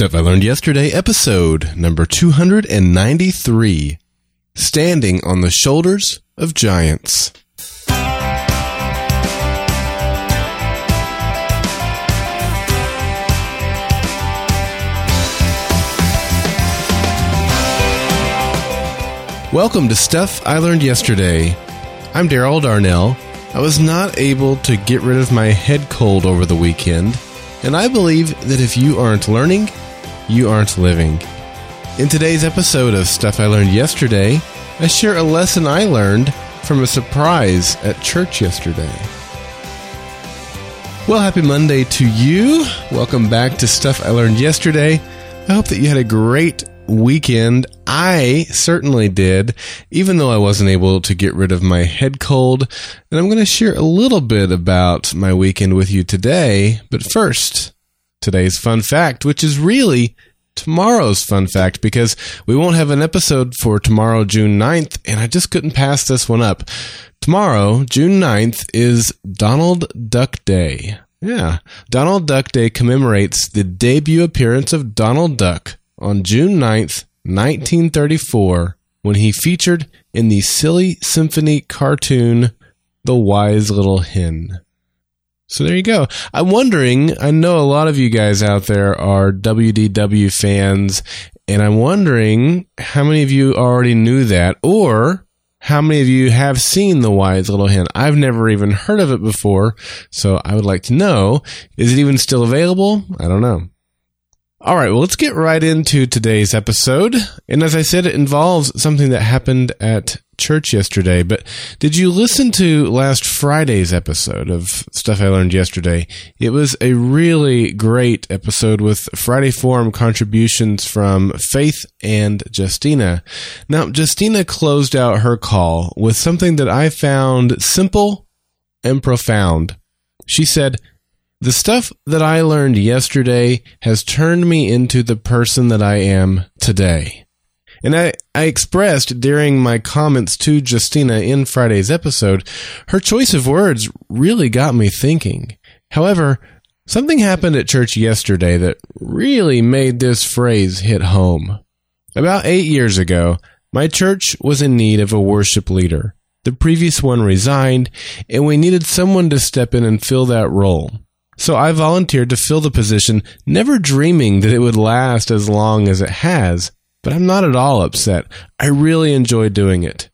Stuff I Learned Yesterday, episode number 293 Standing on the Shoulders of Giants. Welcome to Stuff I Learned Yesterday. I'm Daryl Darnell. I was not able to get rid of my head cold over the weekend, and I believe that if you aren't learning, you aren't living. In today's episode of Stuff I Learned Yesterday, I share a lesson I learned from a surprise at church yesterday. Well, happy Monday to you. Welcome back to Stuff I Learned Yesterday. I hope that you had a great weekend. I certainly did, even though I wasn't able to get rid of my head cold. And I'm going to share a little bit about my weekend with you today. But first, today's fun fact, which is really tomorrow's fun fact because we won't have an episode for tomorrow, June 9th, and I just couldn't pass this one up. Tomorrow, June 9th, is Donald Duck Day. Yeah, Donald Duck Day commemorates the debut appearance of Donald Duck on June 9th, 1934, when he featured in the Silly Symphony cartoon, The Wise Little Hen. So there you go. I'm wondering, I know a lot of you guys out there are WDW fans, and I'm wondering how many of you already knew that, or how many of you have seen The Wise Little Hen? I've never even heard of it before, so I would like to know, is it even still available? I don't know. All right, well, let's get right into today's episode. And as I said, it involves something that happened at church yesterday. But did you listen to last Friday's episode of Stuff I Learned Yesterday? It was a really great episode with Friday Forum contributions from Faith and Justina. Now, Justina closed out her call with something that I found simple and profound. She said, the stuff that I learned yesterday has turned me into the person that I am today. And I, I expressed during my comments to Justina in Friday's episode, her choice of words really got me thinking. However, something happened at church yesterday that really made this phrase hit home. About eight years ago, my church was in need of a worship leader. The previous one resigned, and we needed someone to step in and fill that role. So I volunteered to fill the position, never dreaming that it would last as long as it has, but I'm not at all upset. I really enjoy doing it.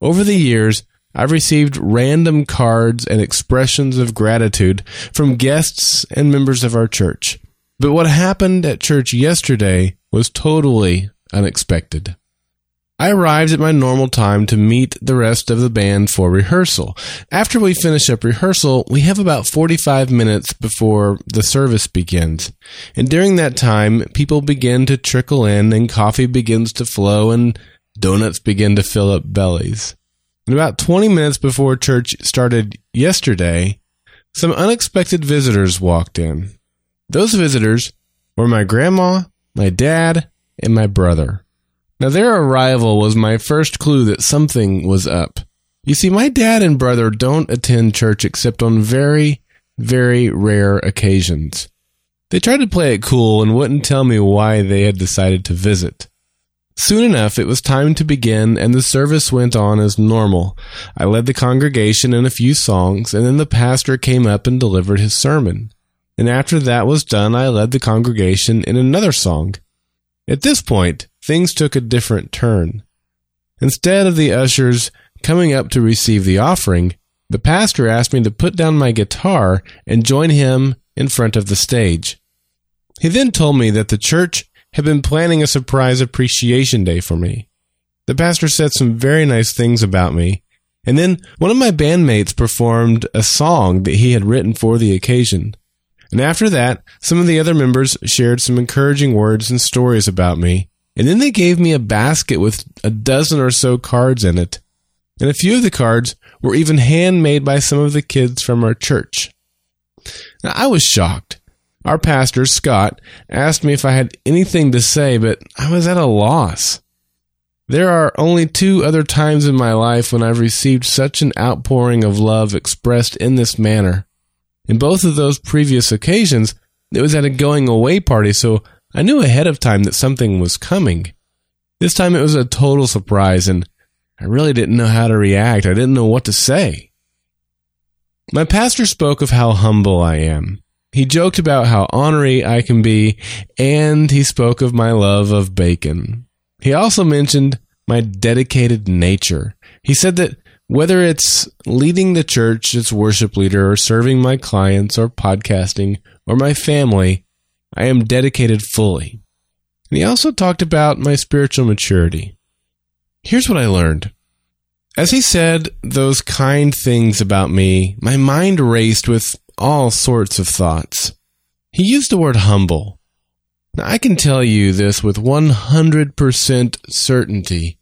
Over the years, I've received random cards and expressions of gratitude from guests and members of our church. But what happened at church yesterday was totally unexpected. I arrived at my normal time to meet the rest of the band for rehearsal. After we finish up rehearsal, we have about 45 minutes before the service begins. And during that time, people begin to trickle in and coffee begins to flow and donuts begin to fill up bellies. And about 20 minutes before church started yesterday, some unexpected visitors walked in. Those visitors were my grandma, my dad, and my brother. Now, their arrival was my first clue that something was up. You see, my dad and brother don't attend church except on very, very rare occasions. They tried to play it cool and wouldn't tell me why they had decided to visit. Soon enough, it was time to begin, and the service went on as normal. I led the congregation in a few songs, and then the pastor came up and delivered his sermon. And after that was done, I led the congregation in another song. At this point, things took a different turn. Instead of the ushers coming up to receive the offering, the pastor asked me to put down my guitar and join him in front of the stage. He then told me that the church had been planning a surprise appreciation day for me. The pastor said some very nice things about me, and then one of my bandmates performed a song that he had written for the occasion. And after that, some of the other members shared some encouraging words and stories about me, and then they gave me a basket with a dozen or so cards in it. And a few of the cards were even handmade by some of the kids from our church. Now, I was shocked. Our pastor, Scott, asked me if I had anything to say, but I was at a loss. There are only two other times in my life when I've received such an outpouring of love expressed in this manner. In both of those previous occasions, it was at a going away party, so I knew ahead of time that something was coming. This time it was a total surprise, and I really didn't know how to react. I didn't know what to say. My pastor spoke of how humble I am. He joked about how ornery I can be, and he spoke of my love of bacon. He also mentioned my dedicated nature. He said that whether it's leading the church as worship leader or serving my clients or podcasting or my family, I am dedicated fully. And he also talked about my spiritual maturity. Here's what I learned. As he said those kind things about me, my mind raced with all sorts of thoughts. He used the word humble. Now, I can tell you this with 100% certainty.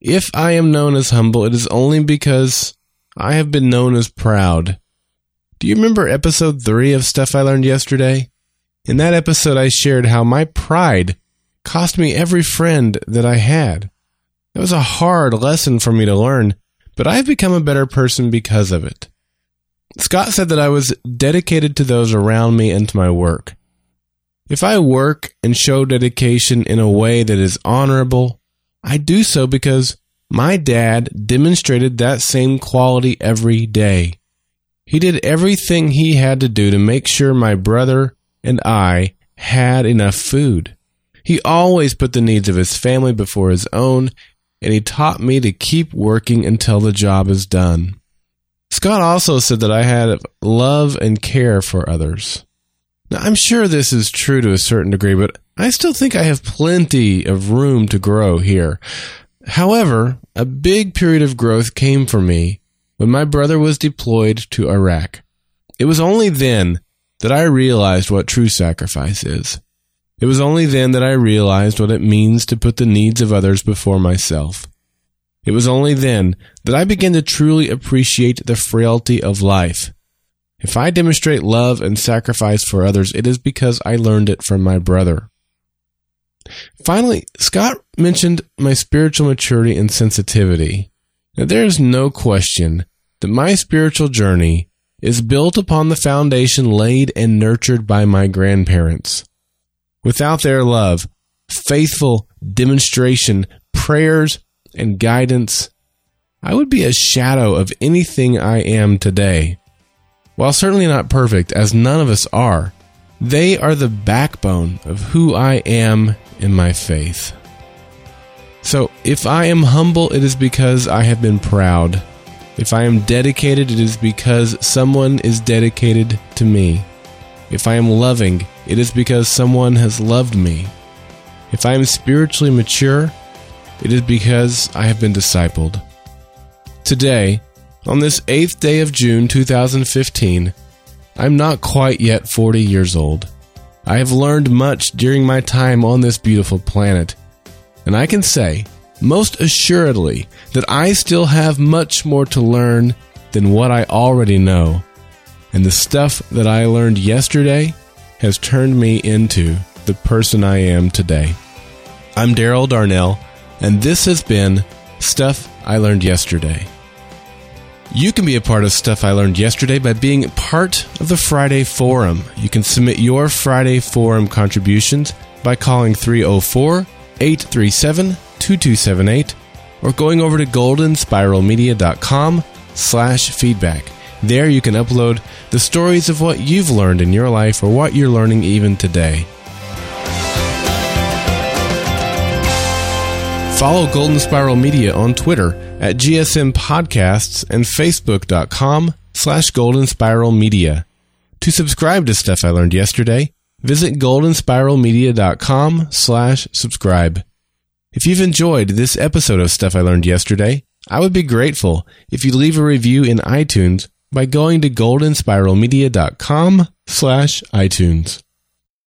If I am known as humble, it is only because I have been known as proud. Do you remember episode 3 of Stuff I Learned Yesterday? In that episode, I shared how my pride cost me every friend that I had. It was a hard lesson for me to learn, but I've become a better person because of it. Scott said that I was dedicated to those around me and to my work. If I work and show dedication in a way that is honorable, I do so because my dad demonstrated that same quality every day. He did everything he had to do to make sure my brother and I had enough food. He always put the needs of his family before his own, and he taught me to keep working until the job is done. Scott also said that I had love and care for others. Now, I'm sure this is true to a certain degree, but I still think I have plenty of room to grow here. However, a big period of growth came for me when my brother was deployed to Iraq. It was only then that I realized what true sacrifice is. It was only then that I realized what it means to put the needs of others before myself. It was only then that I began to truly appreciate the frailty of life. If I demonstrate love and sacrifice for others, it is because I learned it from my brother. Finally, Scott mentioned my spiritual maturity and sensitivity. Now, there is no question that my spiritual journey is built upon the foundation laid and nurtured by my grandparents. Without their love, faithful demonstration, prayers, and guidance, I would be a shadow of anything I am today. While certainly not perfect, as none of us are, they are the backbone of who I am in my faith. So, if I am humble, it is because I have been proud. If I am dedicated, it is because someone is dedicated to me. If I am loving, it is because someone has loved me. If I am spiritually mature, it is because I have been discipled. Today, on this 8th day of June 2015, I'm not quite yet 40 years old. I have learned much during my time on this beautiful planet, and I can say, most assuredly, that I still have much more to learn than what I already know and the stuff that I learned yesterday has turned me into the person I am today. I'm Daryl Darnell, and this has been Stuff I Learned Yesterday. You can be a part of Stuff I Learned Yesterday by being part of the Friday Forum. You can submit your Friday Forum contributions by calling 304 837 2278 or going over to goldenspiralmedia.com slash feedback. There you can upload the stories of what you've learned in your life or what you're learning even today. Follow Golden Spiral Media on Twitter at GSM Podcasts and Facebook.com slash Golden Spiral Media. To subscribe to Stuff I Learned Yesterday, visit goldenspiralmedia.com slash subscribe. If you've enjoyed this episode of Stuff I Learned Yesterday, I would be grateful if you leave a review in iTunes by going to goldenspiralmedia.com slash iTunes.